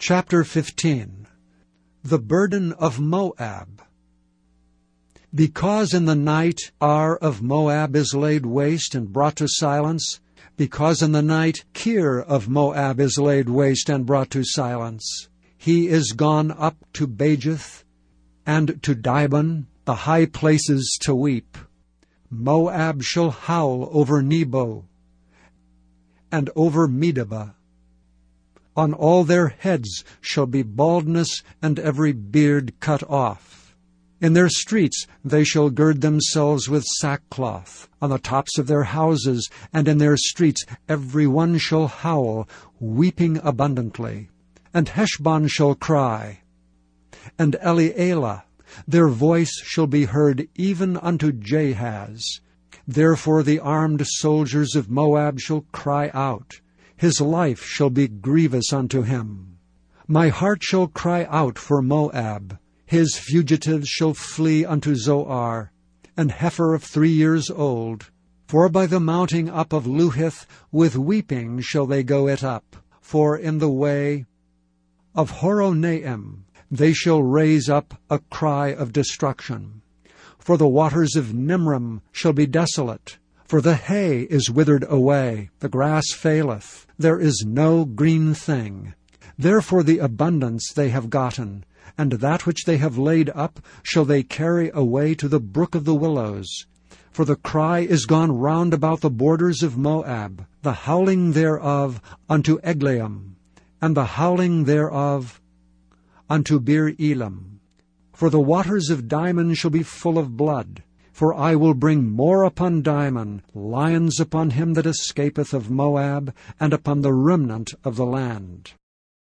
Chapter 15 The Burden of Moab Because in the night Ar of Moab is laid waste and brought to silence, because in the night Kir of Moab is laid waste and brought to silence, he is gone up to Bajith and to Dibon, the high places to weep. Moab shall howl over Nebo and over Medeba. On all their heads shall be baldness and every beard cut off. In their streets they shall gird themselves with sackcloth. On the tops of their houses and in their streets every one shall howl, weeping abundantly. And Heshbon shall cry, and Elealeh, their voice shall be heard even unto Jahaz. Therefore the armed soldiers of Moab shall cry out his life shall be grievous unto him. My heart shall cry out for Moab. His fugitives shall flee unto Zoar, an heifer of three years old. For by the mounting up of Luhith with weeping shall they go it up. For in the way of Horonaim they shall raise up a cry of destruction. For the waters of Nimrim shall be desolate. For the hay is withered away, the grass faileth, there is no green thing. Therefore the abundance they have gotten, and that which they have laid up shall they carry away to the brook of the willows. For the cry is gone round about the borders of Moab, the howling thereof unto Eglaim, and the howling thereof unto Beer Elim. For the waters of Dimon shall be full of blood, for I will bring more upon Dimon, lions upon him that escapeth of Moab, and upon the remnant of the land.